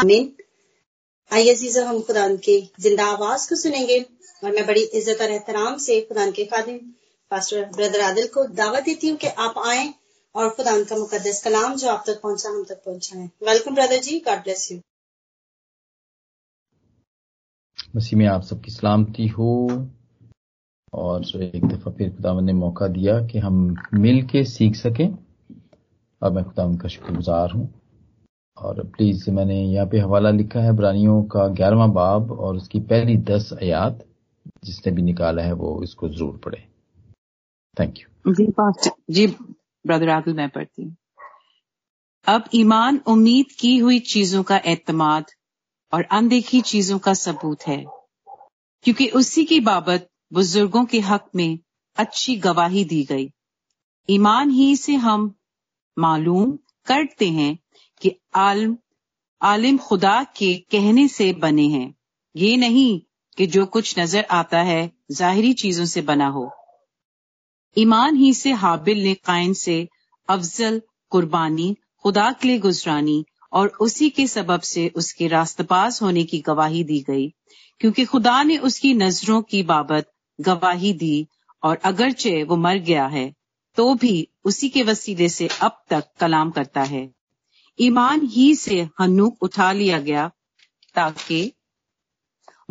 आमीन आइए अजीजों, हम खुदा की ज़िंदा आवाज़ को सुनेंगे और मैं बड़ी इज़्ज़त और एहतराम से खुदा के खादिम, पास्टर ब्रदर आदिल को दावत देती हूँ कि आप आए और खुदा का मुकदस कलाम जो आप तक पहुँचा, हम तक पहुंचाएँ। Welcome brother ji, God bless you. मसीह में आप सबकी सलामती हो। और एक दफ़ा फिर खुदावन ने मौका दिया कि हम मिल के सीख सकें। और मैं खुदा का शुक्रगुजार हूँ। और प्लीज़ मैंने यहाँ पे हवाला लिखा है ब्रानियों का ग्यारहवा बाब और उसकी पहली दस आयात, जिसने भी निकाला है वो इसको ज़रूर पढ़े। Thank you ji ji brother Adil मैं पढ़ती हूँ। अब ईमान उम्मीद की हुई चीज़ों का एतमाद और अनदेखी चीज़ों का सबूत है, क्योंकि उसी की बाबत बुज़ुर्गों के हक में अच्छी गवाही दी गई। ईमान ही से हम मालूम करते हैं कि आलम, आलिम खुदा के कहने से बने हैं। ये नहीं कि जो कुछ नज़र आता है जाहिरी चीज़ों से बना हो। ईमान ही से हाबिल ने कायन से अफजल, कुर्बानी, खुदा के लिए गुजरानी और उसी के सबब से उसके रास्तबाज होने की गवाही दी गई, क्योंकि खुदा ने उसकी नज़रों की बाबत गवाही दी और अगरचे वो मर गया है तो भी उसी के वसीले से अब तक कलाम करता है। ईमान ही से हनुक उठा लिया गया ताकि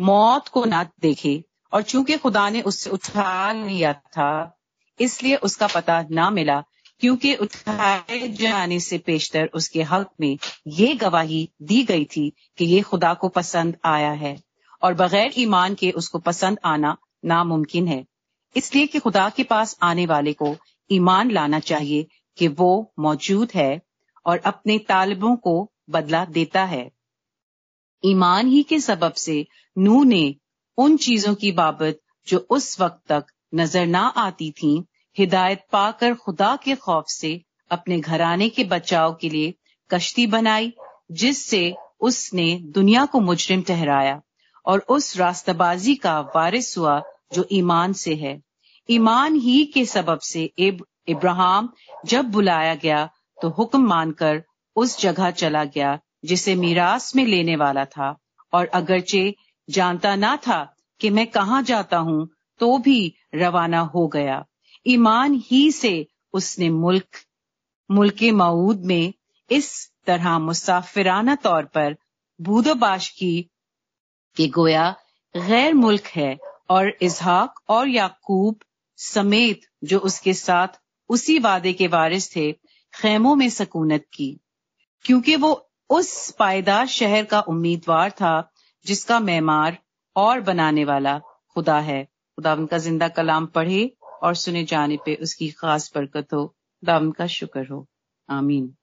मौत को ना देखे। और चूँकि खुदा ने उससे उठा लिया था, इसलिए उसका पता ना मिला, क्योंकि उठाए जाने से पेशतर उसके हक में ये गवाही दी गई थी कि ये खुदा को पसंद आया है। और बगैर ईमान के उसको पसंद आना नामुमकिन है। इसलिए कि खुदा के पास आने वाले को ईमान लाना चाहिए कि वो मौजूद है और अपने तालिबों को बदला देता है। ईमान ही के सबब से नू ने उन चीज़ों की बाबत जो उस वक्त तक नज़र ना आती थीं हिदायत पाकर खुदा के खौफ से अपने घराने के बचाव के लिए कश्ती बनाई जिससे उसने दुनिया को मुजरिम ठहराया और उस रास्ताबाजी का वारिस हुआ जो ईमान से है। ईमान ही के सबब से इब, इब्राहिम जब बुलाया गया तो हुक्म मानकर उस जगह चला गया, जिसे मीरास में लेने वाला था। और अगरचे जानता ना था कि मैं कहा जाता हूँ तो भी रवाना हो गया। ईमान ही से उसने मुल्क मुल्क मऊद में इस तरह मुसाफिराना तौर पर बूदोबाश की, कि गोया गैर मुल्क है, और इजहाक और याकूब समेत जो उसके साथ उसी वादे के वारिस थे खेमों में सकूनत की, क्योंकि वो उस पायदार शहर का उम्मीदवार था, जिसका मैमार और बनाने वाला खुदा है। खुदा उनका ज़िंदा कलाम पढ़े और सुने जाने पे उसकी खास बरकत हो। खुदा उनका शुक्र हो। आमीन।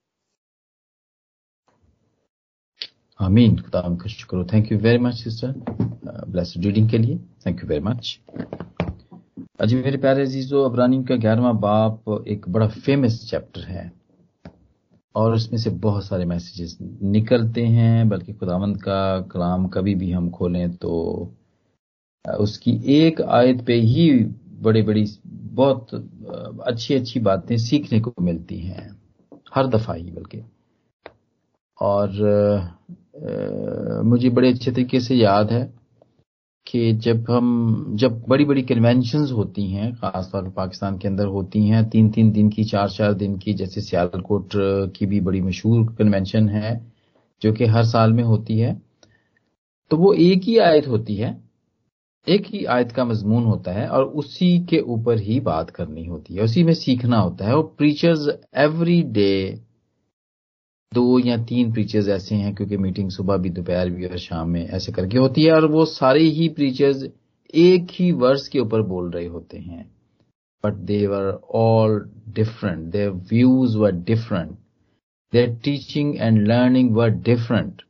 आमीन। खुदा उनका शुक्र हो। Thank you very much sister blessed reading के लिए। थैंक यू वेरी मच अजी मेरे प्यारे अजीजो अबरानी का ग्यारहवा बाप एक बड़ा फ़ेमस चैप्टर है। और उसमें से बहुत सारे मैसेजेस निकलते हैं बल्कि खुदावंद का कलाम कभी भी हम खोलें तो उसकी एक आयत पे ही बड़ी बड़ी बहुत अच्छी अच्छी बातें सीखने को मिलती हैं। हर दफ़ा ही बल्कि। और आ, मुझे बड़े अच्छे तरीके से याद है कि जब हम, जब बड़ी बड़ी कन्वेंशन होती हैं, खासतौर पर पाकिस्तान के अंदर होती हैं तीन तीन दिन की चार चार दिन की, जैसे सियालकोट की भी बड़ी मशहूर कन्वेंशन है, जो कि हर साल में होती है तो वो एक ही आयत होती है, एक ही आयत का मजमून होता है और उसी के ऊपर ही बात करनी होती है, उसी में सीखना होता है। और प्रीचर्स एवरी डे दो या तीन प्रीचर्स ऐसे हैं, क्योंकि मीटिंग सुबह भी, दोपहर भी और शाम में ऐसे करके होती है, और वो सारे ही प्रीचर्स एक ही वर्ष के ऊपर बोल रहे होते हैं। But they were all different their views were different their teaching and learning were different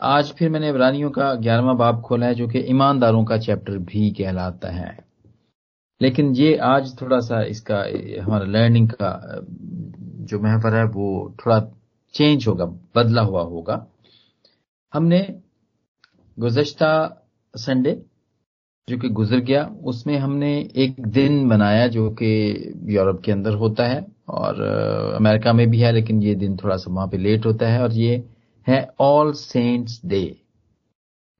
आज फिर मैंने इब्रानियों का ग्यारहवा बाब खोला है, जो कि ईमानदारों का चैप्टर भी कहलाता है। लेकिन ये आज थोड़ा सा इसका, हमारा लर्निंग का, जो महवर है, वो थोड़ा चेंज होगा, बदला हुआ होगा। हमने गुजश्ता संडे जो कि गुजर गया, उसमें हमने एक दिन बनाया जो कि यूरोप के अंदर होता है और अमेरिका में भी है, लेकिन ये दिन थोड़ा सा वहाँ पे लेट होता है और ये है ऑल सेंट्स डे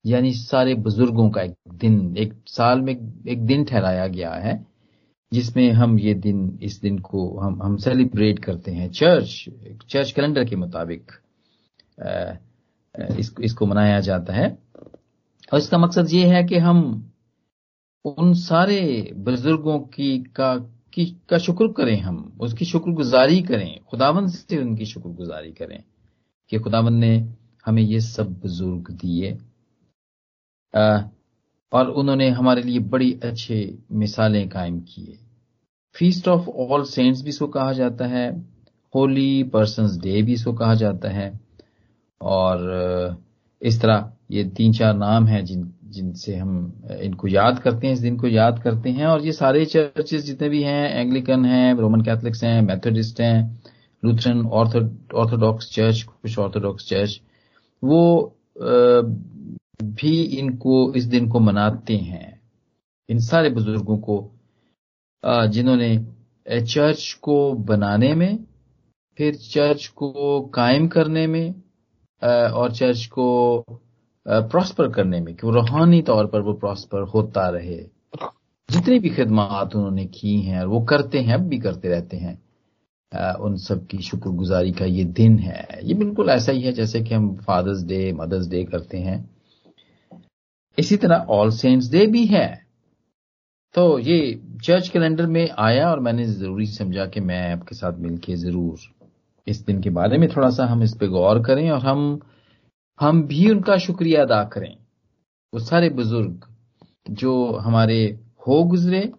यानी सारे बुज़ुर्गों का एक दिन, एक साल में एक दिन ठहराया गया है। जिसमें हम ये दिन, इस दिन को हम हम सेलिब्रेट करते हैं। चर्च चर्च कैलेंडर के मुताबिक इसको इसको मनाया जाता है। और इसका मकसद ये है कि हम उन सारे बुज़ुर्गों की, का की, का शुक्र करें हम, उसकी शुक्रगुजारी करें खुदावन से उनकी शुक्रगुजारी करें कि खुदावन ने हमें ये सब बुज़ुर्ग दिए। और उन्होंने हमारे लिए बड़ी अच्छे मिसालें कायम किए। फीस्ट ऑफ़ ऑल सेंट्स भी इसको कहा जाता है। होली पर्सन डे भी इसको कहा जाता है। और, इस तरह ये तीन चार नाम हैं जिन, जिनसे हम, इनको याद करते हैं, इस दिन को याद करते हैं। और ये सारे चर्चेस जितने भी हैं एंग्लिकन हैं रोमन कैथलिक्स हैं मैथोडिस्ट हैं लूथरन ऑर्थोडॉक्स चर्च कुछ ऑर्थोडॉक्स चर्च वो भी इनको, इस दिन को मनाते हैं। इन सारे बुज़ुर्गों को जिन्होंने चर्च को बनाने में, फिर चर्च को कायम करने में और चर्च को प्रॉस्पर करने में, कि वो रूहानी तौर पर वो प्रॉस्पर होता रहे। जितनी भी खिदमात उन्होंने की हैं, और वो करते हैं, अब भी करते रहते हैं उन सब की शुक्रगुजारी का ये दिन है। ये बिल्कुल ऐसा ही है, जैसे कि हम फादर्स डे मदर्स डे करते हैं। इसी तरह ऑल सेंट्स डे भी है। तो ये चर्च कैलेंडर में आया और मैंने ज़रूरी समझा कि मैं आपके साथ मिलके ज़रूर इस दिन के बारे में थोड़ा सा हम इस पे गौर करें और हम हम भी उनका शुक्रिया अदा करें। वो सारे बुज़ुर्ग जो हमारे हो गुजरे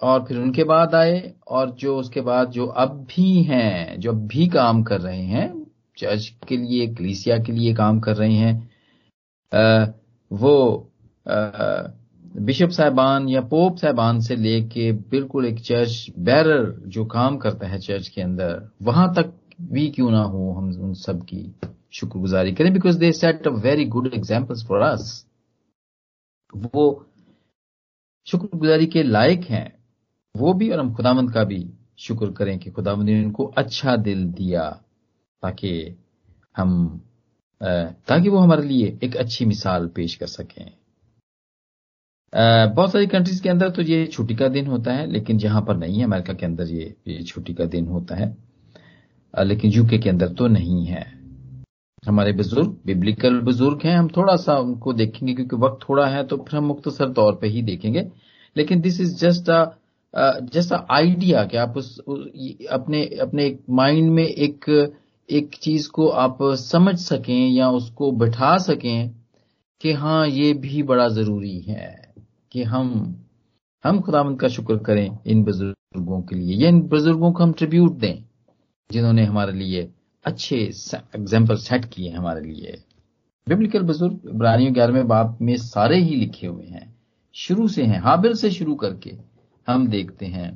और फिर उनके बाद आए और जो उसके बाद जो अब भी हैं, जो अब भी काम कर रहे हैं चर्च के लिए कलीसिया के लिए काम कर रहे हैं वो बिशप साहबान या पोप साहबान से लेके बिल्कुल एक चर्च बैरर जो काम करता है चर्च के अंदर, वहाँ तक भी क्यों ना हो हम उन सब की शुक्रगुजारी करें? Because they set a very good examples for us वो शुक्रगुजारी के लायक हैं। वो भी और हम खुदामंद का भी शुक्र करें कि खुदामंद ने उनको अच्छा दिल दिया ताकि हम ताकि वो हमारे लिए एक अच्छी मिसाल पेश कर सकें। बहुत सारी कंट्रीज़ के अंदर तो ये छुट्टी का दिन होता है लेकिन जहाँ पर नहीं है अमेरिका के अंदर ये, छुट्टी का दिन होता है। लेकिन यूके के अंदर तो नहीं है। हमारे बुज़ुर्ग बिब्लिकल बुज़ुर्ग हैं हम थोड़ा सा उनको देखेंगे क्योंकि वक्त थोड़ा है तो फिर हम मुख्तसर तौर पर ही देखेंगे। लेकिन this is just a just a idea कि आप उस अपने अपने माइंड में एक एक चीज़ को आप समझ सकें या उसको बैठा सकें कि हाँ ये भी बड़ा ज़रूरी है कि हम हम खुदावंत का शुक्र करें इन बुज़ुर्गों के लिए या इन बुज़ुर्गों को हम ट्रिब्यूट दें जिन्होंने हमारे लिए अच्छे एग्ज़ाम्पल सेट किए हमारे लिए। बिब्लिकल बुज़ुर्ग, इब्रानियों ग्यारहवें बाप में सारे ही लिखे हुए हैं। शुरू से हैं, हाबिल से शुरू करके हम देखते हैं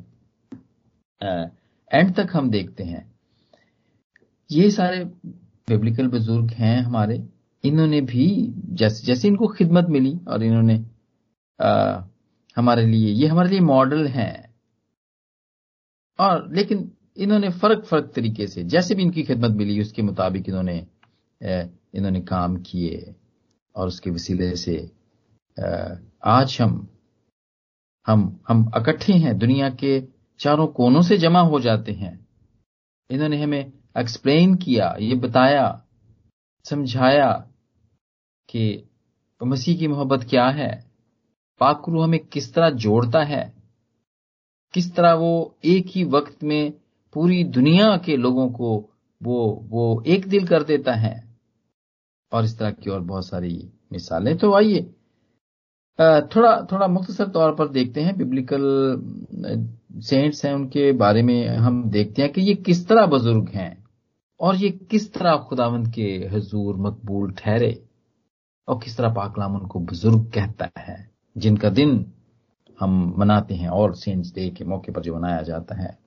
एंड तक हम देखते हैं। ये सारे बिब्लिकल बुज़ुर्ग हैं हमारे। इन्होंने भी जैसे जैसे इनको खिदमत मिली और इन्होंने आ, हमारे लिए ये हमारे लिए मॉडल हैं। और लेकिन इन्होंने फ़र्क फ़र्क तरीके से जैसे भी इनकी खिदमत मिली उसके मुताबिक इन्होंने इन्होंने काम किए और उसके वसीले से आज हम हम हम इकट्ठे हैं दुनिया के चारों कोनों से जमा हो जाते हैं। इन्होंने हमें एक्सप्लेन किया, ये बताया, समझाया कि मसीह की मोहब्बत क्या है? पाकरू हमें किस तरह जोड़ता है? किस तरह वो एक ही वक्त में पूरी दुनिया के लोगों को वो वो एक दिल कर देता है? और इस तरह की और बहुत सारी मिसालें। तो आइए थोड़ा थोड़ा मुख्तसर तौर पर देखते हैं बिब्लिकल सेंट्स हैं उनके बारे में हम देखते हैं कि ये किस तरह बुज़ुर्ग हैं। और ये किस तरह खुदावंद के हजूर मकबूल ठहरे और किस तरह पाकलाम उनको बुज़ुर्ग कहता है, जिनका दिन हम मनाते हैं और सेंट्स डे के मौके पर जो मनाया जाता है।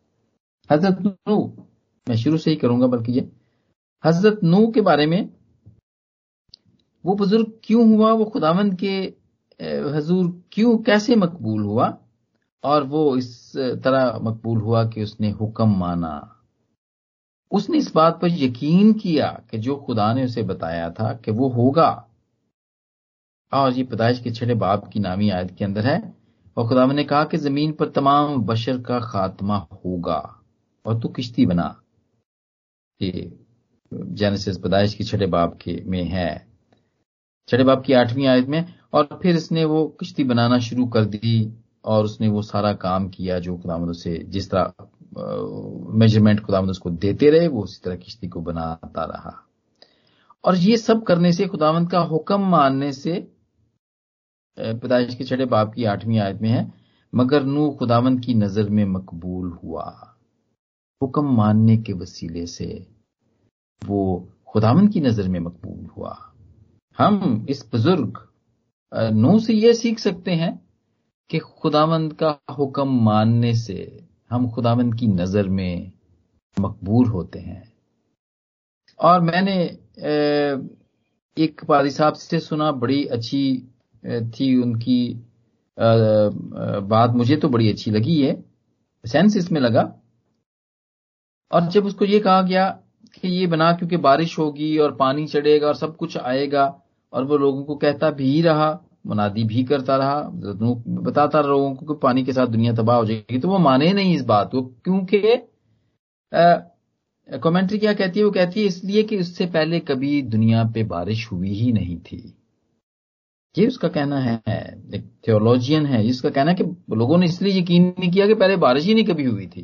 हज़रत नू, मैं शुरू से ही करूँगा, बल्कि ये हज़रत नू के बारे में, वो बुज़ुर्ग क्यों हुआ, वो खुदावंद के हजूर क्यों, कैसे मकबूल हुआ, और वो इस तरह मकबूल हुआ कि उसने हुक्म माना। उसने इस बात पर यकीन किया कि जो खुदा ने उसे बताया था कि वो होगा। और ये पैदाइश के छठे बाप की नामी आयत के अंदर है और खुदा ने कहा कि ज़मीन पर तमाम बशर का खात्मा होगा और तू किश्ती बना। ये जेनेसिस पैदाइश की छठे बाप के में है। छठे बाप की आठवीं आयत में, और फिर इसने वो किश्ती बनाना शुरू कर दी और उसने वो सारा काम किया जो खुदामद उसे जिस तरह मेज़रमेंट खुदामद उसको देते रहे, वो उसी तरह किश्ती को बनाता रहा। और ये सब करने से खुदावंत का हुक्म मानने से पैदाइश के छठे बाप की आठवीं आयत में है, मगर नू खुदावंत की नज़र में मकबूल हुआ। हुक्म मानने के वसीले से वो खुदावंत की नज़र में मकबूल हुआ। हम इस बुज़ुर्ग नू से यह सीख सकते हैं कि खुदावंद का हुक्म मानने से हम खुदावंद की नज़र में मकबूल होते हैं। और मैंने एक पादी साहब से सुना, बड़ी अच्छी थी उनकी बात। मुझे तो बड़ी अच्छी लगी है सेंस इसमें लगा। और जब उसको ये कहा गया कि ये बना, क्योंकि बारिश होगी और पानी चढ़ेगा और सब कुछ आएगा, और वो लोगों को कहता भी रहा मुनादी भी करता रहा बताता रहा लोगों को कि पानी के साथ दुनिया तबाह हो जाएगी। तो वो माने नहीं इस बात को, क्योंकि कमेंट्री क्या कहती है? वो कहती है इसलिए कि उससे पहले कभी दुनिया पे बारिश हुई ही नहीं थी। ये उसका कहना है, एक थियोलॉजियन है जिसका कहना है कि लोगों ने इसलिए यकीन नहीं किया कि पहले बारिश ही नहीं कभी हुई थी।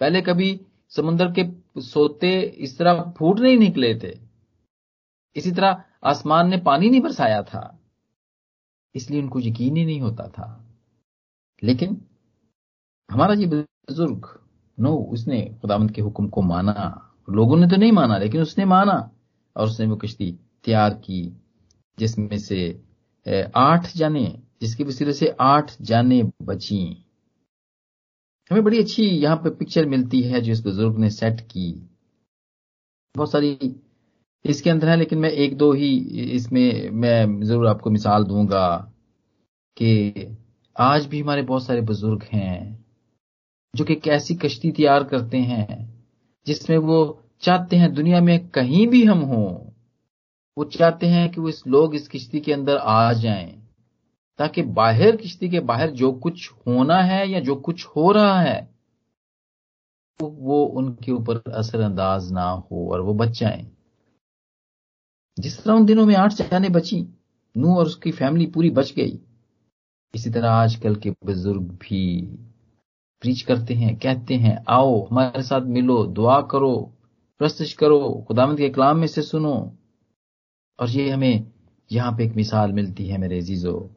पहले कभी समुद्र के सोते इस तरह फूट नहीं निकले थे। इसी तरह आसमान ने पानी नहीं बरसाया था। इसलिए उनको यकीन ही नहीं होता था। लेकिन हमारा ये बुज़ुर्ग, नो, उसने खुदावंत के हुक्म को माना। लोगों ने तो नहीं माना, लेकिन उसने माना। और उसने वो किश्ती तैयार की, जिसमें से आठ जाने, जिसके वसीले से आठ जाने बची। हमें बड़ी अच्छी यहाँ पे पिक्चर मिलती है जो इस बुज़ुर्ग ने सेट की। बहुत सारी इसके अंदर है, लेकिन मैं एक दो ही इसमें मैं ज़रूर आपको मिसाल दूँगा कि आज भी हमारे बहुत सारे बुज़ुर्ग हैं जो कि कैसी कश्ती तैयार करते हैं जिसमें वो चाहते हैं दुनिया में कहीं भी हम हों, वो चाहते हैं कि वो इस लोग इस किश्ती के अंदर आ जाएँ, ताकि बाहर किश्ती के बाहर जो कुछ होना है या जो कुछ हो रहा है, वो उनके ऊपर असरअंदाज ना हो और वो बच जाएँ। जिस तरह उन दिनों में आठ जाने बची नू और उसकी फैमिली पूरी बच गई, इसी तरह आजकल के बुज़ुर्ग भी प्रीच करते हैं, कहते हैं, आओ, हमारे साथ मिलो, दुआ करो, प्रस्तुत करो खुदामद के कलाम में से सुनो। और ये हमें यहाँ पे एक मिसाल मिलती है मेरे जीजो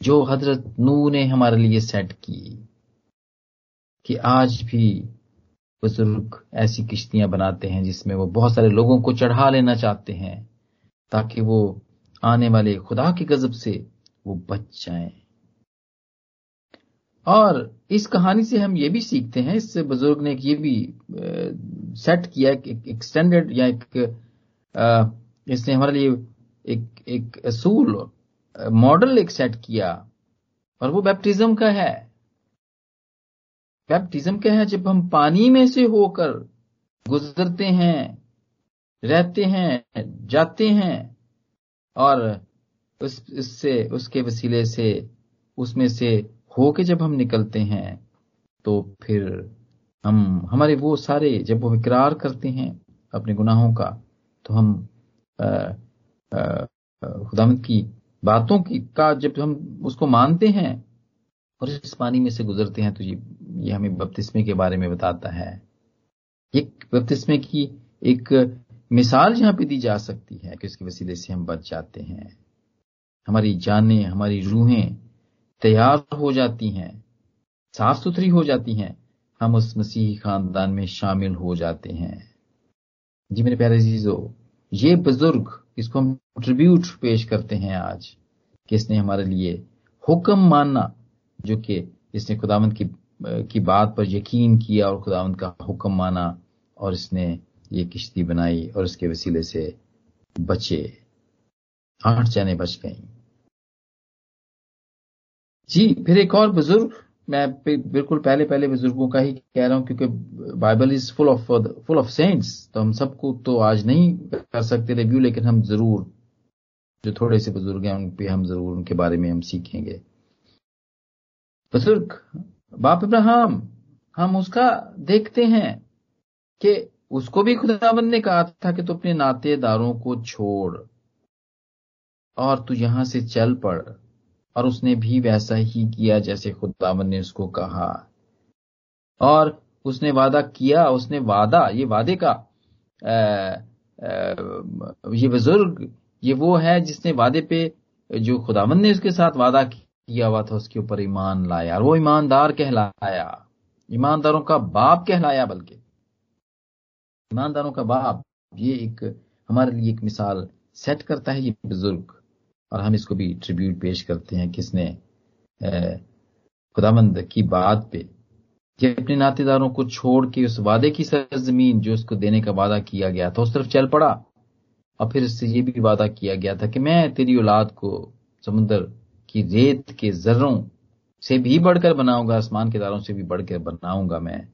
जो हज़रत नू ने हमारे लिए सेट की, कि आज भी बुज़ुर्ग ऐसी किश्तियाँ बनाते हैं जिसमें वो बहुत सारे लोगों को चढ़ा लेना चाहते हैं। ताकि वो आने वाले खुदा की गजब से वो बच जाएँ। और इस कहानी से हम ये भी सीखते हैं, इससे बुज़ुर्ग ने ये भी सेट किया, एक एक्सटेंडेड या एक इसने हमारे लिए एक एक असूल मॉडल एक सेट किया, और वो बैप्टिज्म का है। बैप्टिज्म का है जब हम पानी में से होकर गुजरते हैं। रहते हैं, जाते हैं और उस, उससे, उसके वसीले से, उसमें से होके जब हम निकलते हैं तो फिर हम, हमारे वो सारे, जब वो इकरार करते हैं अपने गुनाहों का तो हम खुदामद की बातों की, का जब हम उसको मानते हैं और इस पानी में से गुजरते हैं तो ये ये हमें बपतिस्मे के बारे में बताता है। एक बपतिस्मे की एक मिसाल यहाँ पे दी जा सकती है कि उसके वसीले से हम बच जाते हैं। हमारी जानें, हमारी रूहें तैयार हो जाती हैं साफ़ सुथरी हो जाती हैं। हम उस मसीही खानदान में शामिल हो जाते हैं। जी मेरे प्यारे जीजो ये बुज़ुर्ग इसको हम ट्रिब्यूट पेश करते हैं आज कि इसने हमारे लिए हुक्म मानना, जो कि इसने खुदावंत की की बात पर यकीन किया और खुदावंत का हुक्म माना और इसने ये किश्ती बनाई और इसके वसीले से बचे। आठ जाने बच गई। जी, फिर एक और बुज़ुर्ग, मैं बिल्कुल पहले पहले बुज़ुर्गों का ही कह रहा हूँ, क्योंकि Bible is full of full of saints तो हम सबको तो आज नहीं कर सकते रिव्यू, लेकिन हम ज़रूर, जो थोड़े से बुज़ुर्ग हैं, उन पे हम ज़रूर, उनके बारे में हम सीखेंगे। बुज़ुर्ग, बाप इब्राहिम, हम उसका देखते हैं कि उसको भी खुदाबंद ने कहा था कि तू अपने नातेदारों को छोड़ और तू यहाँ से चल पड़। और उसने भी वैसा ही किया जैसे खुदावन ने उसको कहा। और उसने वादा किया उसने वादा ये वादे का आ, आ, ये बुज़ुर्ग ये वो है जिसने वादे पे जो खुदावन ने उसके साथ वादा किया हुआ था उसके ऊपर ईमान लाया और वो ईमानदार कहलाया। ईमानदारों का बाप कहलाया बल्कि। ईमानदारों का बाप ये एक हमारे लिए एक मिसाल सेट करता है ये बुज़ुर्ग। और हम इसको भी ट्रिब्यूट पेश करते हैं किसने? खुदामंद की बात पे। कि अपने नातेदारों को छोड़ के उस वादे की सरजमीन जो उसको देने का वादा किया गया था, उस तरफ़ चल पड़ा। और फिर उससे ये भी वादा किया गया था कि मैं तेरी औलाद को समुद्र की रेत के जर्रों से भी बढ़कर बनाऊँगा, आसमान के दारों से भी बढ़कर बनाऊँगा मैं।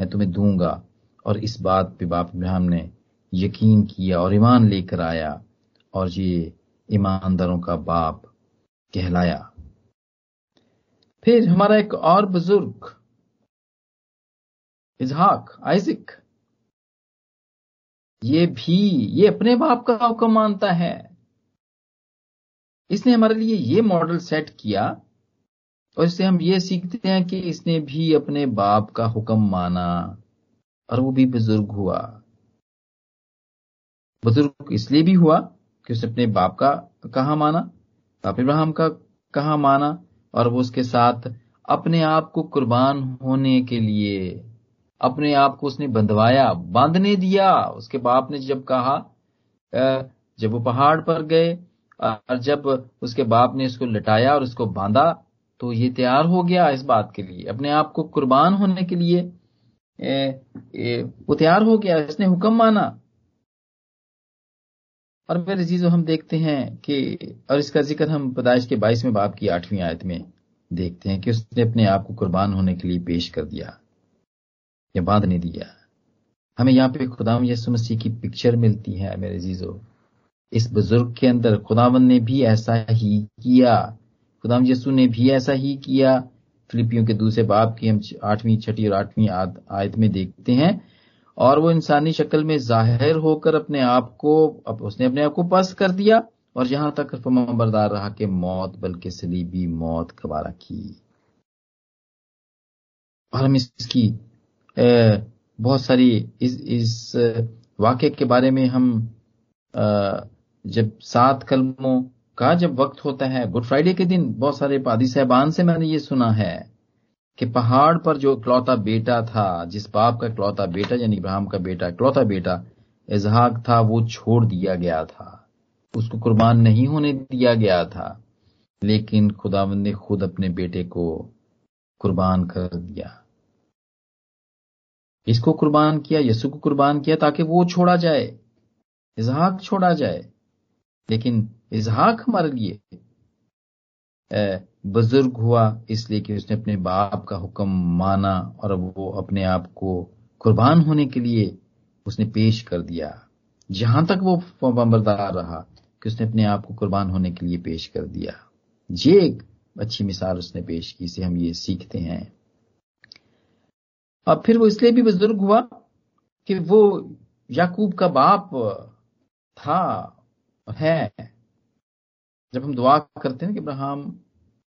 मैं तुम्हें दूँगा। और इस बात पे बाप इब्राहिम ने यकीन किया और ईमान लेकर आया और ये ईमानदारों का बाप कहलाया। फिर हमारा एक और बुज़ुर्ग, इजहाक, आइजिक। ये भी, ये अपने बाप का हुक्म मानता है। इसने हमारे लिए ये मॉडल सेट किया और इससे हम ये सीखते हैं कि इसने भी अपने बाप का हुक्म माना। और वो भी बुज़ुर्ग हुआ। बुज़ुर्ग इसलिए भी हुआ कि उसने अपने बाप का कहा माना, बाप इब्राहिम का कहा माना, और वो उसके साथ अपने आप को कुर्बान होने के लिए, अपने आप को उसने बंधवाया, बांधने दिया। उसके बाप ने जब कहा जब वो पहाड़ पर गए, और जब उसके बाप ने उसको लटाया और उसको बांधा तो ये तैयार हो गया इस बात के लिए, अपने आप को कुर्बान होने के लिए। वो तैयार हो गया, इसने हुक्म माना। और मेरे चीज़ों हम देखते हैं कि, और इसका ज़िक्र हम पैदाइश के बाईसवें बाप की आठवीं आयत में देखते हैं कि उसने अपने आप को कुर्बान होने के लिए पेश कर दिया, या बांधने दिया। हमें यहाँ पे खुदाम यसु मसीह की पिक्चर मिलती है, मेरे जीजो इस बुज़ुर्ग के अंदर खुदावन ने भी ऐसा ही किया। खुदाम यसु ने भी ऐसा ही किया। फिलिपियों के दूसरे बाप की हम आठवीं, छठी और आठवीं आयत में देखते हैं। और वो इंसानी शक्ल में ज़ाहिर होकर अपने आप को उसने अपने आप को पस कर दिया और यहाँ तक बरदार रहा कि मौत, बल्कि सलीबी मौत गवारा की। और हम इसकी बहुत सारी इस इस, वाक्य के बारे में हम जब सात कलमों का जब वक्त होता है, गुड फ्राइडे के दिन बहुत सारे पादी साहबान से मैंने ये सुना है कि पहाड़ पर जो इकलौता बेटा था, जिस बाप का इकलौता बेटा, यानी इब्राहिम का बेटा, इकलौता बेटा इजहाक था, वो छोड़ दिया गया था। उसको कुर्बान नहीं होने दिया गया था, लेकिन खुदावंद ने खुद अपने बेटे को कुर्बान कर दिया। इसको कुर्बान किया? यसु को कुर्बान किया ताकि वो छोड़ा जाए इजहाक छोड़ा जाए। लेकिन इजहाक हमारे लिए बुज़ुर्ग हुआ, इसलिए कि उसने अपने बाप का हुक्म माना और वो अपने आप को कुर्बान होने के लिए उसने पेश कर दिया। जहाँ तक वो बरदार रहा कि उसने अपने आप को कुर्बान होने के लिए पेश कर दिया। ये एक अच्छी मिसाल उसने पेश की से हम ये सीखते हैं। अब फिर वो इसलिए भी बुज़ुर्ग हुआ कि वो याकूब का बाप था है। जब हम दुआ करते हैं कि अब्राहम,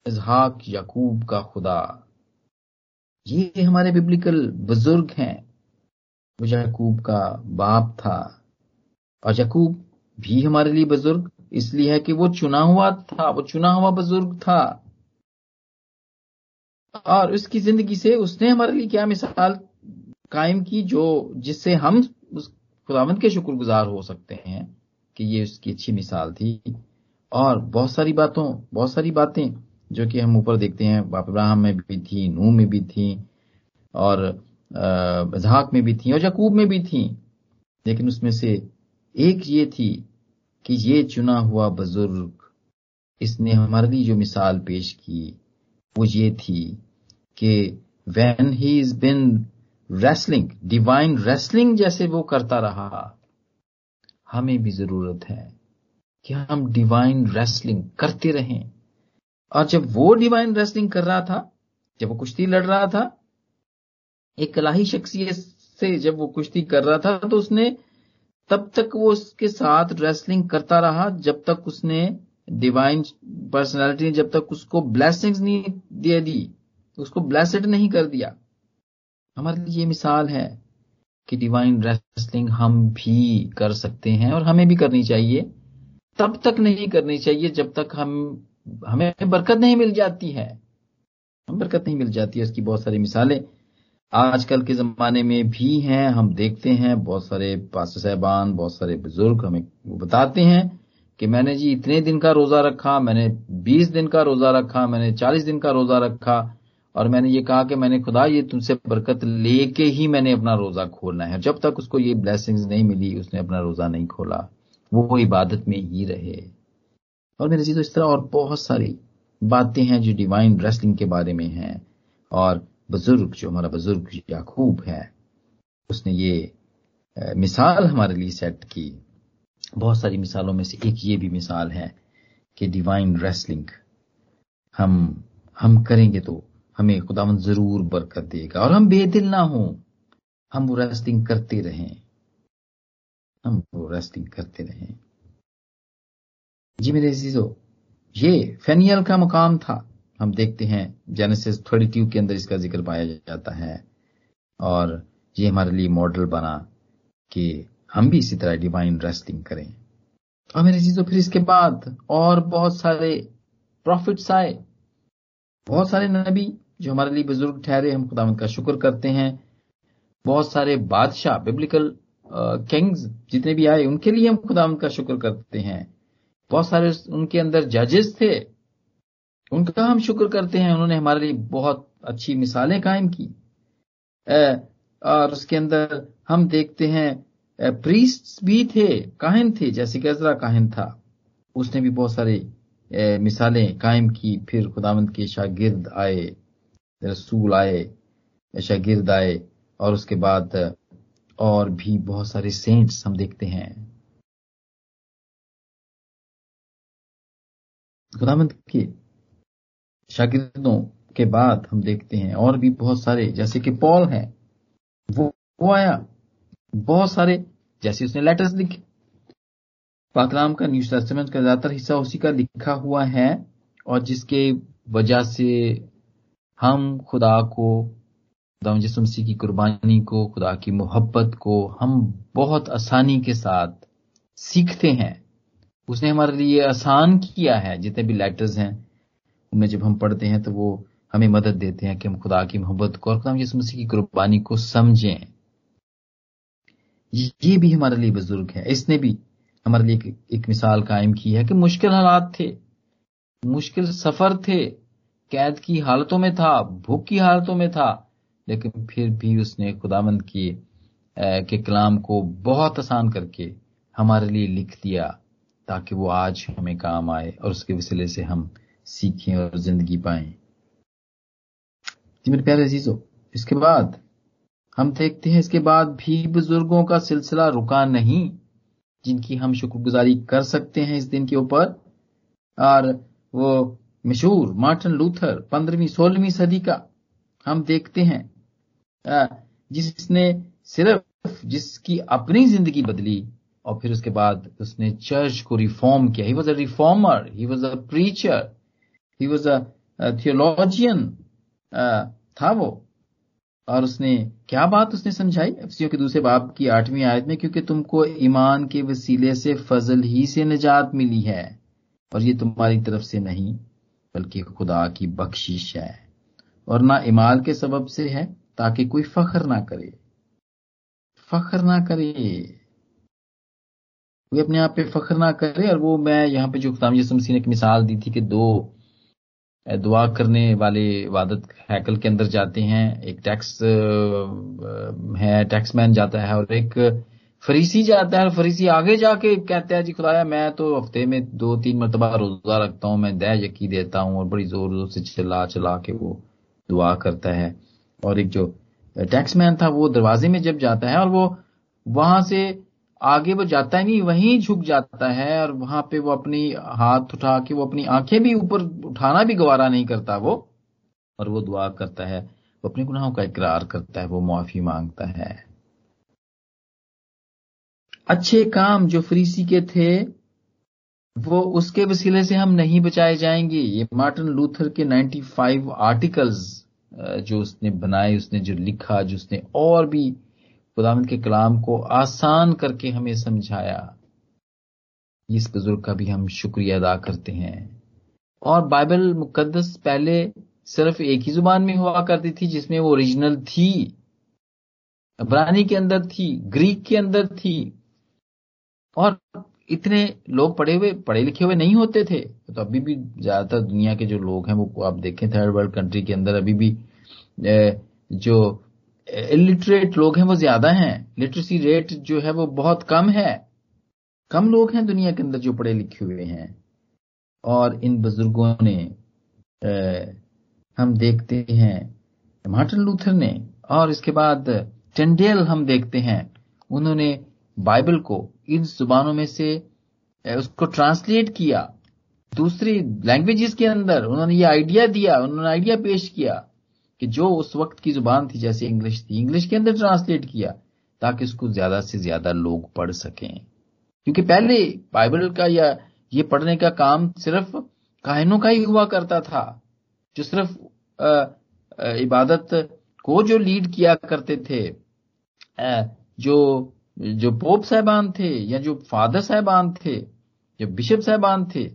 इजहाक, यकूब का खुदा, ये हमारे बिब्लिकल बुज़ुर्ग हैं। वो यकूब का बाप था। और यकूब भी हमारे लिए बुज़ुर्ग, इसलिए है कि वो चुना हुआ था, वो चुना हुआ बुज़ुर्ग था। और उसकी ज़िंदगी से उसने हमारे लिए क्या मिसाल कायम की जो, जिससे हम उस खुदावंत के शुक्रगुजार हो सकते हैं? कि ये उसकी अच्छी मिसाल थी। और बहुत सारी बातों, बहुत सारी बातें जो कि हम ऊपर देखते हैं, बाप इब्राहम में भी थी नू में भी थी, और झाक में भी थी, और यकूब में भी थी। लेकिन उसमें से एक ये थी कि ये चुना हुआ बुज़ुर्ग, इसने हमारे लिए जो मिसाल पेश की, वो ये थी कि when he is been wrestling divine wrestling जैसे वो करता रहा हमें भी ज़रूरत है कि हम डिवाइन रेसलिंग करते रहें। और जब वो डिवाइन रेसलिंग कर रहा था, जब वो कुश्ती लड़ रहा था, एक कलाही शख्सियत से जब वो कुश्ती कर रहा था तो उसने तब तक वो उसके साथ रेसलिंग करता रहा, जब तक उसने डिवाइन पर्सनालिटी ने जब तक उसको ब्लेसिंग्स नहीं दे दी, उसको ब्लेसड नहीं कर दिया। हमारे लिए ये मिसाल है। कि डिवाइन रेसलिंग हम भी कर सकते हैं और हमें भी करनी चाहिए। तब तक नहीं करनी चाहिए जब तक हम, हमें बरकत नहीं मिल जाती है। हम बरकत नहीं मिल जाती है, इसकी बहुत सारी मिसालें आजकल के जमाने में भी हैं, हम देखते हैं, बहुत सारे पास साहबान, बहुत सारे बुज़ुर्ग हमें बताते हैं कि मैंने जी इतने दिन का रोजा रखा, मैंने बीस दिन का रोजा रखा, मैंने चालीस दिन का रोजा रखा और मैंने ये कहा कि मैंने खुदा ये तुमसे बरकत लेके ही मैंने अपना रोजा खोलना है। जब तक उसको ये ब्लेसिंग्स नहीं मिली, उसने अपना रोजा नहीं खोला। वो इबादत में ही रहे। और मेरे जी तो इस तरह और बहुत सारी बातें हैं जो डिवाइन रेस्लिंग के बारे में हैं। और बुज़ुर्ग, जो हमारा बुज़ुर्ग याकूब है, उसने ये मिसाल हमारे लिए सेट की। बहुत सारी मिसालों में से एक ये भी मिसाल है कि डिवाइन रेस्लिंग हम हम करेंगे तो हमें खुदावन ज़रूर बरकत देगा और हम बेदिल ना हो। हम वो रेस्टिंग करते रहें। हम वो रेस्टिंग करते रहें। जी मेरे चीज़ों ये फेनियल का मुकाम था। हम देखते हैं जेनेसिस थर्टी टू के अंदर इसका ज़िक्र पाया जाता है और ये हमारे लिए मॉडल बना कि हम भी इसी तरह डिवाइन रेस्टिंग करें। और मेरे चीज़ों फिर इसके बाद और बहुत सारे प्रॉफिट्स आए, बहुत सारे नबी जो हमारे लिए बुज़ुर्ग ठहरे, हम खुदावंत का शुक्र करते हैं। बहुत सारे बादशाह बिब्लिकल किंग्स जितने भी आए, उनके लिए हम खुदावंत का शुक्र करते हैं। बहुत सारे उनके अंदर जजेस थे, उनका हम शुक्र करते हैं। उन्होंने हमारे लिए बहुत अच्छी मिसालें कायम की। और उसके अंदर हम देखते हैं प्रीस्ट भी थे काहिन थे, जैसे गजरा काहिन था। उसने भी बहुत सारे मिसालें कायम की, फिर खुदावंत के शागिर्द आए। रसूल आए, शागिर्द आए और उसके बाद और भी बहुत सारे सेंट्स हम देखते हैं। खुदावंत के शागिर्दों के बाद हम देखते हैं और भी बहुत सारे, जैसे कि पॉल है, वो वो आया, बहुत सारे, जैसे उसने लेटर्स लिखे। पाकलाम का न्यूज़ का ज़्यादातर हिस्सा उसी का लिखा हुआ है और जिसके वजह से हम खुदा को खुदा मसीह की कुर्बानी को खुदा की मोहब्बत को हम बहुत आसानी के साथ सीखते हैं। उसने हमारे लिए आसान किया है जितने भी लेटर्स हैं उनमें जब हम पढ़ते हैं तो वो हमें मदद देते हैं कि हम खुदा की मोहब्बत को और खुदा यसु मसीह की कुर्बानी को समझें। ये भी हमारे लिए बुज़ुर्ग है। इसने भी हमारे लिए एक, एक मिसाल कायम की है कि मुश्किल हालात थे मुश्किल सफ़र थे कैद की हालतों में था, भूख की हालतों में था, लेकिन फिर भी उसने खुदामंद की के कलाम को बहुत आसान करके हमारे लिए लिख दिया, ताकि वो आज हमें काम आए और उसके वसीले से हम सीखें और ज़िंदगी पाए। मेरे प्यारे अजीजों, इसके बाद हम देखते हैं, इसके बाद भी बुज़ुर्गों का सिलसिला रुका नहीं, जिनकी हम शुक्रगुजारी कर सकते हैं इस दिन के ऊपर, और वो मशहूर मार्टिन लूथर पंद्रहवीं, सोलहवीं सदी का हम देखते हैं जिसने सिर्फ़ जिसकी अपनी ज़िंदगी बदली और फिर उसके बाद उसने चर्च को रिफॉर्म किया। He was a reformer he was a preacher he was a theologian था वो। और उसने क्या बात उसने समझाई? के दूसरे बाप की आठवीं आयत में, क्योंकि तुमको ईमान के वसीले से फजल ही से निजात मिली है और ये तुम्हारी तरफ़ से नहीं। बल्कि खुदा की बख्शिश है, और ना इमाल के सबब से है, ताकि कोई फख्र ना करे। फख्र ना करे। कोई अपने आप पे फख्र ना करे, और वो मैं यहाँ पे जो खुदाम यसम ने एक मिसाल दी थी कि दो दुआ करने वाले इबादत हैकल के अंदर जाते हैं। एक टैक्स है, टैक्समैन जाता है, और एक फरीसी जाता है, फरीसी आगे जाके कहता है, जी खुदाया, मैं तो हफ़्ते में दो तीन मरतबा रोजा रखता हूँ, मैं दह यकी देता हूँ और बड़ी ज़ोर ज़ोर से चिल्ला चिल्ला के वो दुआ करता है। और एक जो टैक्समैन था, वो दरवाजे में जब जाता है और वो वहाँ से आगे वो जाता ही नहीं, वहीं झुक जाता है और वहाँ पे वो अपनी हाथ उठा के, वो अपनी आँखें भी ऊपर उठाना भी गवारा नहीं करता वो, और वो दुआ करता है, वो अपने गुनाहों का इकरार करता है, वो माफ़ी माँगता है। अच्छे काम जो फ्रीसी के थे, वो उसके वसीले से हम नहीं बचाए जाएँगे। ये मार्टिन लूथर के 95 आर्टिकल्स जो उसने बनाए, उसने जो लिखा, जो उसने और भी खुदामद के कलाम को आसान करके हमें समझाया, इस बुज़ुर्ग का भी हम शुक्रिया अदा करते हैं। और बाइबल मुकद्दस पहले सिर्फ़ एक ही ज़ुबान में हुआ करती थी, जिसमें वो ओरिजिनल थी अबरानी के अंदर थी, ग्रीक के अंदर थी और इतने लोग पढ़े हुए, पढ़े लिखे हुए नहीं होते थे। तो अभी भी ज़्यादातर दुनिया के जो लोग हैं, वो आप देखें थर्ड वर्ल्ड कंट्री के अंदर अभी भी जो इलिटरेट लोग हैं, वो ज़्यादा हैं। लिटरेसी रेट जो है, वो बहुत कम है। कम लोग हैं दुनिया के अंदर जो पढ़े लिखे हुए हैं। और इन बुज़ुर्गों ने हम देखते हैं, मार्टिन लूथर ने, और इसके बाद टेंडेल हम देखते हैं। उन्होंने बाइबल को इन जुबानों में से उसको ट्रांसलेट किया। दूसरी लैंग्वेजेस के अंदर उन्होंने ये आइडिया दिया, उन्होंने आइडिया पेश किया कि जो उस वक्त की ज़ुबान थी जैसे इंग्लिश थी, इंग्लिश के अंदर ट्रांसलेट किया ताकि उसको ज़्यादा से ज़्यादा लोग पढ़ सकें। क्योंकि पहले बाइबल का या ये पढ़ने का काम सिर्फ़ काहिनों का ही हुआ करता था, जो सिर्फ़ इबादत को जो लीड किया करते थे जो जो पोप साहबान थे या जो फादर साहबान थे जो बिशप साहबान थे,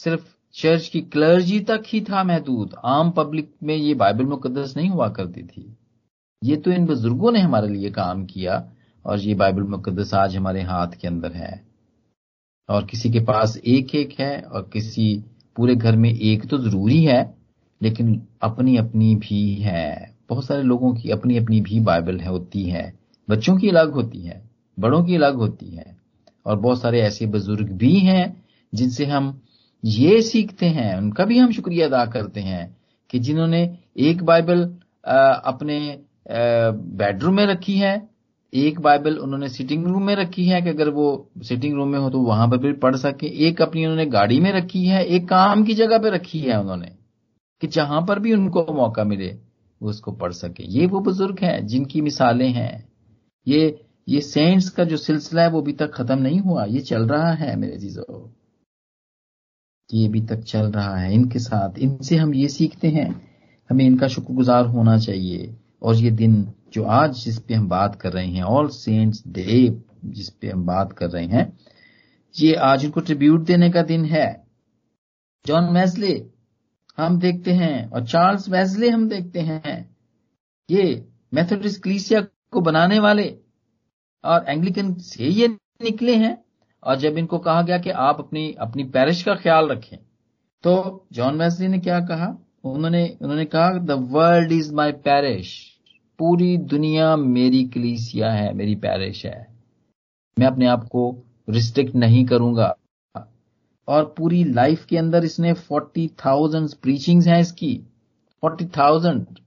सिर्फ़ चर्च की क्लर्जी तक ही था महदूद। आम पब्लिक में ये बाइबल मुकदस नहीं हुआ करती थी। ये तो इन बुज़ुर्गों ने हमारे लिए काम किया और ये बाइबल मुकदस आज हमारे हाथ के अंदर है। और किसी के पास एक एक है और किसी पूरे घर में एक तो ज़रूरी है, लेकिन अपनी अपनी भी है। बहुत सारे लोगों की अपनी अपनी भी बाइबल है, होती है। बच्चों की अलग होती है, बड़ों की अलग होती है, और बहुत सारे ऐसे बुज़ुर्ग भी हैं जिनसे हम ये सीखते हैं, उनका भी हम शुक्रिया अदा करते हैं कि जिन्होंने एक बाइबल अपने बेडरूम में रखी है, एक बाइबल उन्होंने सिटिंग रूम में रखी है कि अगर वो सिटिंग रूम में हो तो वहाँ पर भी पढ़ सके, एक अपनी उन्होंने गाड़ी में रखी है, एक काम की जगह पे रखी है उन्होंने कि जहाँ पर भी उनको मौका मिले वो उसको पढ़ सके। ये वो बुज़ुर्ग हैं जिनकी मिसालें हैं। ये ये सेंट्स का जो सिलसिला है वो अभी तक खत्म नहीं हुआ, ये चल रहा है मेरे चीज़ों ये अभी तक चल रहा है इनके साथ। इनसे हम ये सीखते हैं, हमें इनका शुक्रगुजार होना चाहिए। और ये दिन जो आज जिस पे हम बात कर रहे हैं ऑल सेंट्स डे जिस पे हम बात कर रहे हैं, ये आज इनको ट्रिब्यूट देने का दिन है। जॉन वेस्ले हम देखते हैं, और चार्ल्स वेस्ले हम देखते हैं। ये मेथोडिस्ट क्लीसिया को बनाने वाले और एंग्लिकन से ये निकले हैं और जब इनको कहा गया कि आप अपनी अपनी पैरिश का ख्याल रखें तो जॉन वेस्ली ने क्या कहा? उन्होंने उन्होंने कहा the world is my parish पूरी दुनिया मेरी कलीसिया है, मेरी पैरिश है। मैं अपने आप को रिस्ट्रिक्ट नहीं करूँगा। और पूरी लाइफ के अंदर इसने फोर्टी थाउज़ेंड प्रीचिंग्स हैं इसकी। फोर्टी थाउज़ेंड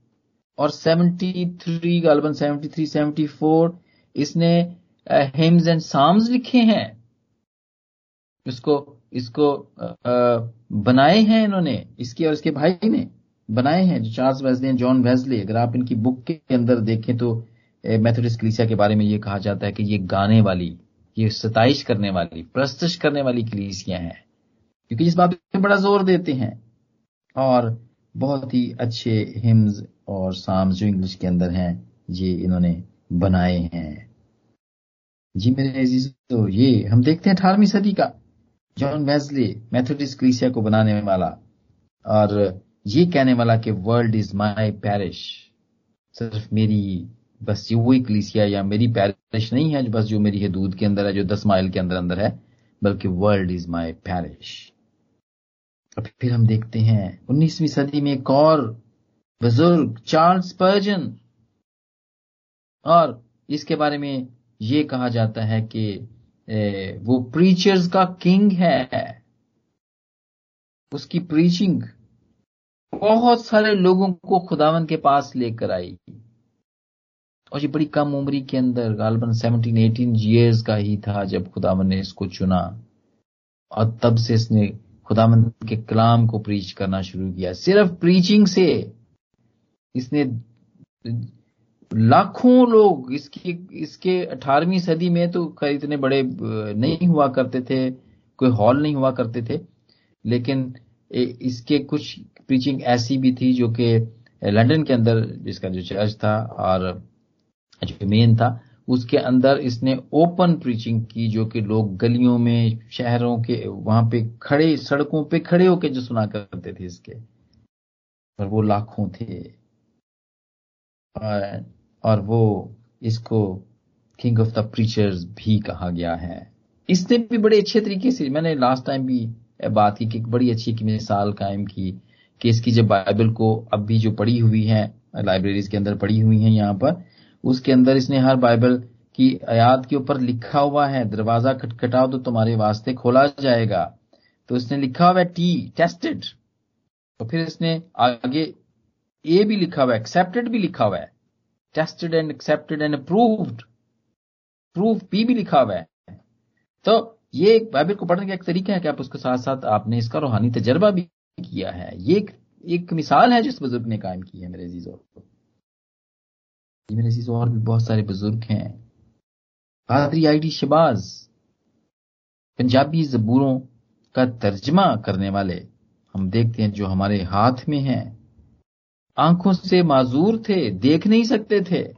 और 73 गालबन 73 74 इसने हिम्स एंड साम्स लिखे हैं। इसको इसको बनाए हैं इन्होंने, इसके और इसके भाई ने बनाए हैं, जो चार्ल्स वेस्ले जॉन वेस्ले। अगर आप इनकी बुक के अंदर देखें तो मैथोडिस्ट क्लीसिया के बारे में ये कहा जाता है कि ये गाने वाली, ये सताइश करने वाली प्रस्तश करने वाली कलीसिया हैं, क्योंकि इस बात पे बड़ा ज़ोर देते हैं। और बहुत ही अच्छे हिम्स और साम्स जो इंग्लिश के अंदर हैं, ये इन्होंने बनाए हैं। जी मेरे अज़ीज़ तो ये हम देखते हैं अठारहवीं सदी का जॉन वेस्ले मैथोडिस्ट क्लीसिया को बनाने वाला। और ये कहने वाला कि वर्ल्ड इज़ माई पैरिश सिर्फ़ मेरी, बस ये वही क्लीसिया या मेरी पैरिश नहीं है जो बस जो मेरी हदूद के अंदर है, जो दस माइल के अंदर अंदर है, बल्कि वर्ल्ड इज़ माई पैरिश अब फिर हम देखते हैं, उन्नीसवीं सदी में एक और बुज़ुर्ग, चार्ल्स पर्जन और इसके बारे में ये कहा जाता है कि वो प्रीचर्स का किंग है। उसकी प्रीचिंग बहुत सारे लोगों को खुदावन के पास लेकर आई। और ये बड़ी कम उम्र के अंदर, गालबन सेवनटीन एटीन ईयर्स का ही था जब खुदावन ने इसको चुना। और तब से इसने खुदावन के कलाम को प्रीच करना शुरू किया। सिर्फ़ प्रीचिंग से इसने लाखों लोग इसकी, इसके अठारहवीं सदी में तो इतने बड़े, नहीं हुआ करते थे, कोई हॉल नहीं हुआ करते थे, लेकिन इसके कुछ प्रीचिंग ऐसी भी थी जो कि लंदन के अंदर जिसका जो चर्च था और जो मेन था उसके अंदर इसने ओपन प्रीचिंग की, जो कि लोग गलियों में, शहरों के, वहाँ पे खड़े, सड़कों पे खड़े होकर जो सुना करते थे इसके। और वो लाखों थे। और वो इसको किंग ऑफ़ द प्रीचर्स भी कहा गया है। इसने भी बड़े अच्छे तरीके से, मैंने लास्ट टाइम भी बात की कि बड़ी अच्छी की मिसाल कायम की कि इसकी जब बाइबल को अब भी जो पढ़ी हुई है लाइब्रेरीज के अंदर पढ़ी हुई है यहाँ पर उसके अंदर इसने हर बाइबल की आयात के ऊपर लिखा हुआ है दरवाज़ा खटखटाओ तो तुम्हारे वास्ते खोला जाएगा। तो इसने लिखा हुआ है टी टेस्टेड तो फिर इसने आगे ए भी लिखा हुआ है एक्सेप्टेड भी लिखा हुआ है tested and accepted and approved proof be भी लिखा हुआ है। तो ये एक बाइबल को पढ़ने का एक तरीका है कि आप उसके साथ साथ आपने इसका रूहानी तजर्बा भी किया है। ये एक, एक मिसाल है जिस बुज़ुर्ग ने कायम की है मेरे अजीजों। मेरे अजीजों और भी बहुत सारे बुज़ुर्ग हैं। कादरी आईडी शबाज, पंजाबी जबूरों का तर्जमा करने वाले, हम देखते हैं जो हमारे हाथ में हैं। आँखों से माजूर थे, देख नहीं सकते थे।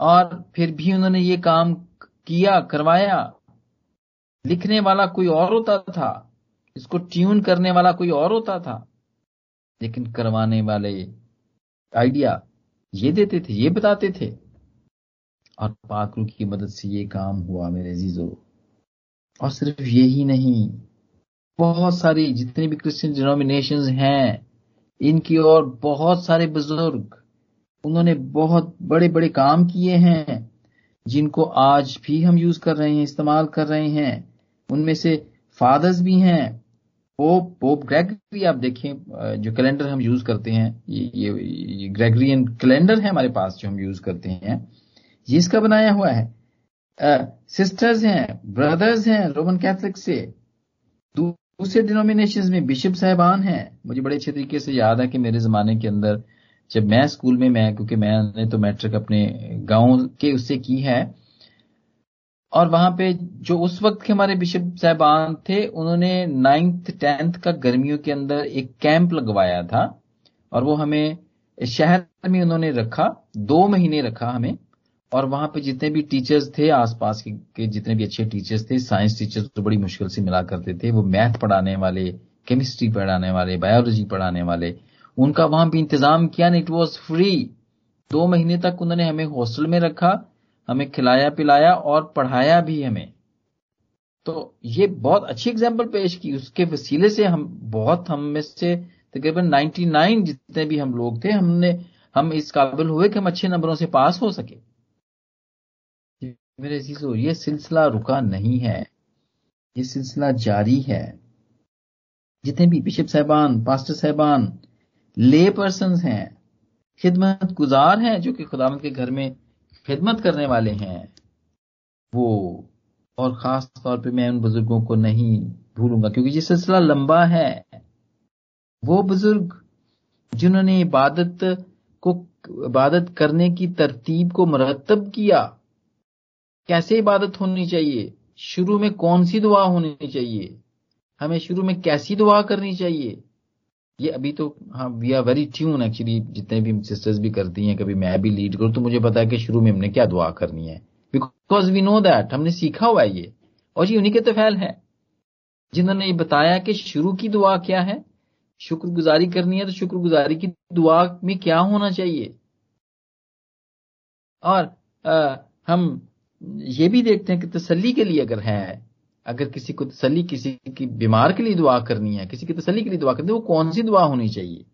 और फिर भी उन्होंने ये काम किया, करवाया। लिखने वाला कोई और होता था, इसको ट्यून करने वाला कोई और होता था। लेकिन करवाने वाले आइडिया ये देते थे, ये बताते थे। और पाकरू की मदद से ये काम हुआ मेरे जीजो और सिर्फ़ यही नहीं, बहुत सारी जितनी भी क्रिश्चियन डिनोमिनेशन हैं, इनकी और बहुत सारे बुज़ुर्ग, उन्होंने बहुत बड़े बड़े काम किए हैं, जिनको आज भी हम यूज़ कर रहे हैं, इस्तेमाल कर रहे हैं। उनमें से फादर्स भी हैं पोप पोप ग्रेगरी आप देखें जो कैलेंडर हम यूज़ करते हैं ये ये, ये ग्रेगरियन कैलेंडर है हमारे पास जो हम यूज़ करते हैं ये इसका बनाया हुआ है। सिस्टर्स हैं ब्रदर्स हैं रोमन कैथलिक से दूसरे डिनोमिनेशन में बिशप साहबान हैं। मुझे बड़े अच्छे तरीके से याद है कि मेरे जमाने के अंदर जब मैं स्कूल में मैं क्योंकि मैंने तो मैट्रिक अपने गाँव के उससे की है और वहाँ पे जो उस वक्त के हमारे बिशप साहबान थे उन्होंने नाइन्थ टेंथ का गर्मियों के अंदर एक कैंप लगवाया था और वो हमें शहर में उन्होंने रखा दो महीने रखा हमें। और वहाँ पे जितने भी टीचर्स थे आसपास के, के जितने भी अच्छे टीचर्स थे साइंस टीचर्स तो बड़ी मुश्किल से मिला करते थे। वो मैथ पढ़ाने वाले केमिस्ट्री पढ़ाने वाले बायोलॉजी पढ़ाने वाले उनका वहाँ भी इंतज़ाम किया इट वॉज़ फ्री दो महीने तक उन्होंने हमें हॉस्टल में रखा। हमें खिलाया पिलाया और पढ़ाया भी हमें। तो ये बहुत अच्छी एग्ज़ाम्पल पेश की। उसके वसीले से हम बहुत हम में से तकरीबन 99 जितने भी हम लोग थे, हमने, हम इस काबिल हुए कि हम अच्छे नंबरों से पास हो सके। मेरे चीज़ों ये सिलसिला रुका नहीं है। ये सिलसिला जारी है। जितने भी बिशप साहबान, पास्टर साहबान ले पर्सन हैं खिदमत गुजार हैं, जो कि खुदावंत के घर में खिदमत करने वाले हैं, वो, और खास तौर पे मैं उन बुज़ुर्गों को नहीं भूलूँगा, क्योंकि ये सिलसिला लंबा है। वो बुज़ुर्ग जिन्होंने इबादत को, इबादत करने की तरतीब को मरतब किया, कैसे इबादत होनी चाहिए? शुरू में कौन सी दुआ होनी चाहिए? हमें शुरू में कैसी दुआ करनी चाहिए? ये अभी तो हाँ we are very tune actually जितने भी सिस्टर्स भी करती हैं कभी मैं भी लीड करूँ तो मुझे पता है कि शुरू में हमने क्या दुआ करनी है। बिकॉज़ वी नो दैट हमने सीखा हुआ है ये और ये उन्हीं के तो फैल है। जिन्होंने ये बताया कि शुरू की दुआ क्या है शुक्रगुजारी करनी है तो शुक्रगुजारी की दुआ में क्या होना चाहिए? और आ, हम ये भी देखते हैं कि तसल्ली के लिए अगर है अगर किसी को तसली किसी की बीमार के लिए दुआ करनी है, किसी की तसली के लिए दुआ करनी है वो कौन सी दुआ होनी चाहिए?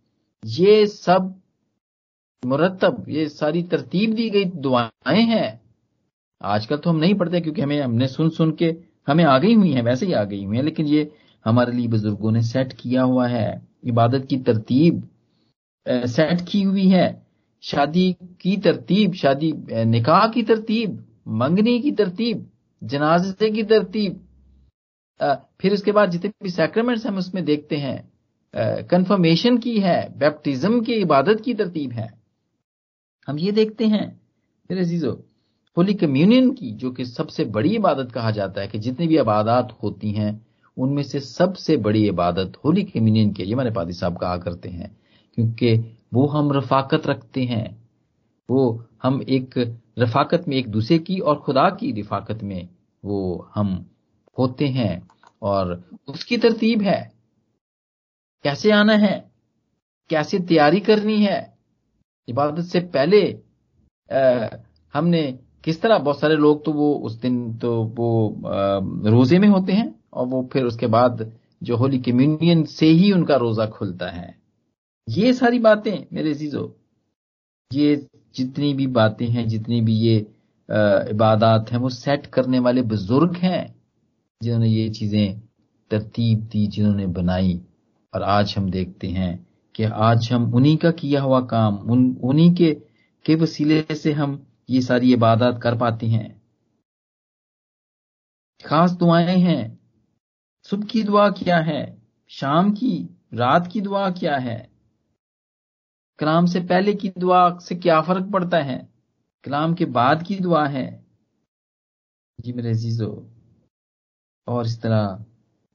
ये सब मुरतब, ये सारी तरतीब दी गई दुआएँ हैं। आजकल तो हम नहीं पढ़ते क्योंकि हमें, हमने सुन सुन के हमें आ गई हुई हैं, वैसे ही आ गई हुई हैं, लेकिन ये हमारे लिए बुज़ुर्गों ने सेट किया हुआ है। इबादत की तरतीब सेट की हुई है। शादी की तरतीब, शादी निकाह की तरतीब, मंगनी की तरतीब, जनाजे की तरतीब फिर उसके बाद जितने भी सैक्रेमेंट्स हम उसमें देखते हैं कंफर्मेशन की है बैप्टिज्म की, इबादत की तरतीब है। हम ये देखते हैं फिर अजीजो, होली कम्युनियन की, जो कि सबसे बड़ी इबादत कहा जाता है कि जितनी भी इबादत होती हैं, उनमें से सबसे बड़ी इबादत होली कम्युनियन की ये हमारे पादी साहब कहा करते हैं, क्योंकि वो हम रफाकत रखते हैं। वो हम एक रफाकत में एक दूसरे की और खुदा की रिफाकत में वो हम होते हैं और उसकी तरतीब है। कैसे आना है? कैसे तैयारी करनी है? इबादत से पहले आ, हमने किस तरह बहुत सारे लोग तो वो उस दिन तो वो आ, रोज़े में होते हैं और वो फिर उसके बाद जो होली कम्युनियन से ही उनका रोजा खुलता है। ये सारी बातें मेरे चीज़ों ये जितनी भी बातें हैं जितनी भी ये इबादत हैं वो सेट करने वाले बुज़ुर्ग हैं। जिन्होंने ये चीज़ें तरतीब दी, जिन्होंने बनाई, और आज हम देखते हैं कि आज हम उन्हीं का किया हुआ काम, उन, उन्हीं के के वसीले से हम ये सारी इबादत कर पाते हैं। खास दुआएँ हैं। सुबह की दुआ क्या है? शाम की, रात की दुआ क्या है? कलाम से पहले की दुआ से क्या फ़र्क पड़ता है? कलाम के बाद की दुआ है। जी मेरे अजीजो और इस तरह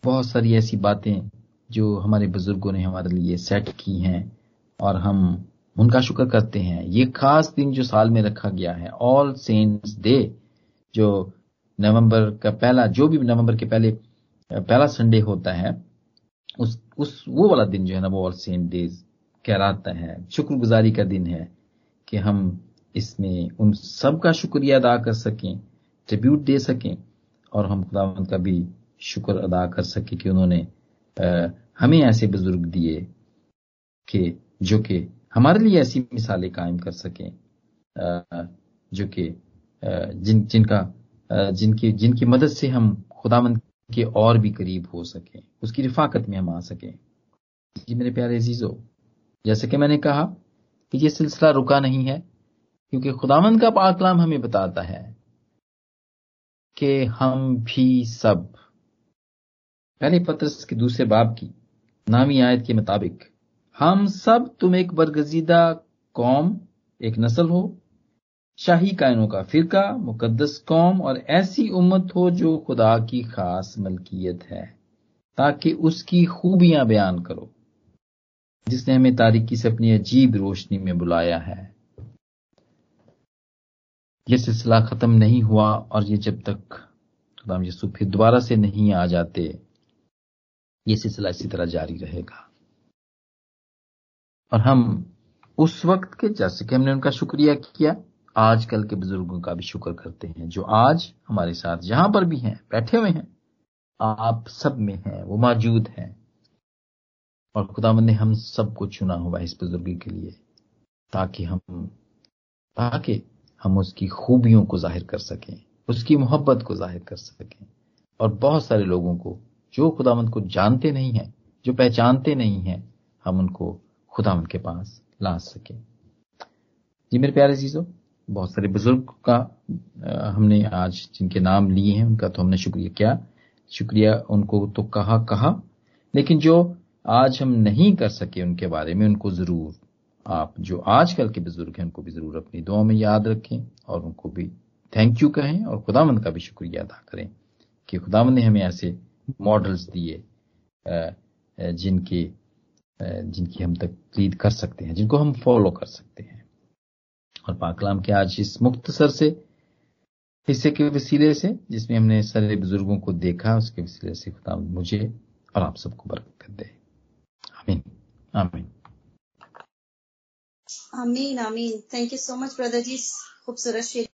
बहुत सारी ऐसी बातें जो हमारे बुज़ुर्गों ने हमारे लिए सेट की हैं और हम उनका शुक्र करते हैं। ये खास दिन जो साल में रखा गया है ऑल सेंट्स डे जो नवंबर का पहला, जो भी नवंबर के पहले, पहला संडे होता है, उस उस, वो वाला दिन जो है ना, वो ऑल सेंट डेज़ कहलाता है। शुक्रगुजारी का दिन है कि हम इसमें उन सब का शुक्रिया अदा कर सकें ट्रिब्यूट दे सकें और हम खुदावंत का भी शुक्र अदा कर सके कि उन्होंने हमें ऐसे बुज़ुर्ग दिए कि, जो कि हमारे लिए ऐसी मिसालें कायम कर सकें जो कि जिन, जिनका जिनकी जिनकी मदद से हम खुदामंद के और भी करीब हो सके, उसकी रिफाकत में हम आ सकें। जी मेरे प्यारे अजीजो, जैसे कि मैंने कहा कि ये सिलसिला रुका नहीं है, क्योंकि खुदामंद का पाकलाम हमें बताता है कि हम भी सब। पहले पत्रस के दूसरे बाब की नामी आयत के मुताबिक, हम सब तुम एक बरगजीदा कौम, एक नस्ल हो, शाही कायनों का फिरका मुकदस कौम और ऐसी उम्मत हो जो खुदा की खास मलकियत है, ताकि उसकी खूबियाँ बयान करो, जिसने हमें तारीकी से अपनी अजीब रोशनी में बुलाया है। यह सिलसिला खत्म नहीं हुआ और ये जब तक खुदाम यसु फिर दोबारा से नहीं आ जाते, ये सिलसिला इसी तरह जारी रहेगा। और हम उस वक्त के जैसे कि हमने उनका शुक्रिया किया, आजकल के बुज़ुर्गों का भी शुक्र करते हैं, जो आज हमारे साथ जहाँ पर भी हैं, बैठे हुए हैं, आप सब में हैं, वो मौजूद हैं। और खुदावन ने हम सबको चुना हुआ इस बुजुर्गी के लिए, ताकि हम, ताकि हम उसकी खूबियों को ज़ाहिर कर सकें, उसकी मोहब्बत को ज़ाहिर कर सकें। और बहुत सारे लोगों को, जो खुदावंत को जानते नहीं हैं, जो पहचानते नहीं हैं, हम उनको खुदावंत के पास ला सकें। जी मेरे प्यारे चीज़ों, बहुत सारे बुज़ुर्ग का हमने आज जिनके नाम लिए हैं, उनका तो हमने शुक्रिया किया। शुक्रिया उनको तो कहा कहा लेकिन जो आज हम नहीं कर सके उनके बारे में, उनको ज़रूर आप जो आजकल के बुज़ुर्ग हैं, उनको भी ज़रूर अपनी दुआ में याद रखें और उनको भी थैंक यू कहें और खुदामंद का भी शुक्रिया अदा करें कि खुदामंद ने हमें ऐसे मॉडल्स दिए जिनकी जिनकी हम तकलीद कर सकते हैं, जिनको हम फॉलो कर सकते हैं। और पाकलाम के आज इस मुख्तसर से, हिस्से के वसीले से, जिसमें हमने सारे बुज़ुर्गों को देखा, उसके वसीले से खुदा मुझे और आप सबको बरकत दे। आमीन। आमीन। आमीन आमीन thank you so much brother ji खूबसूरत शेर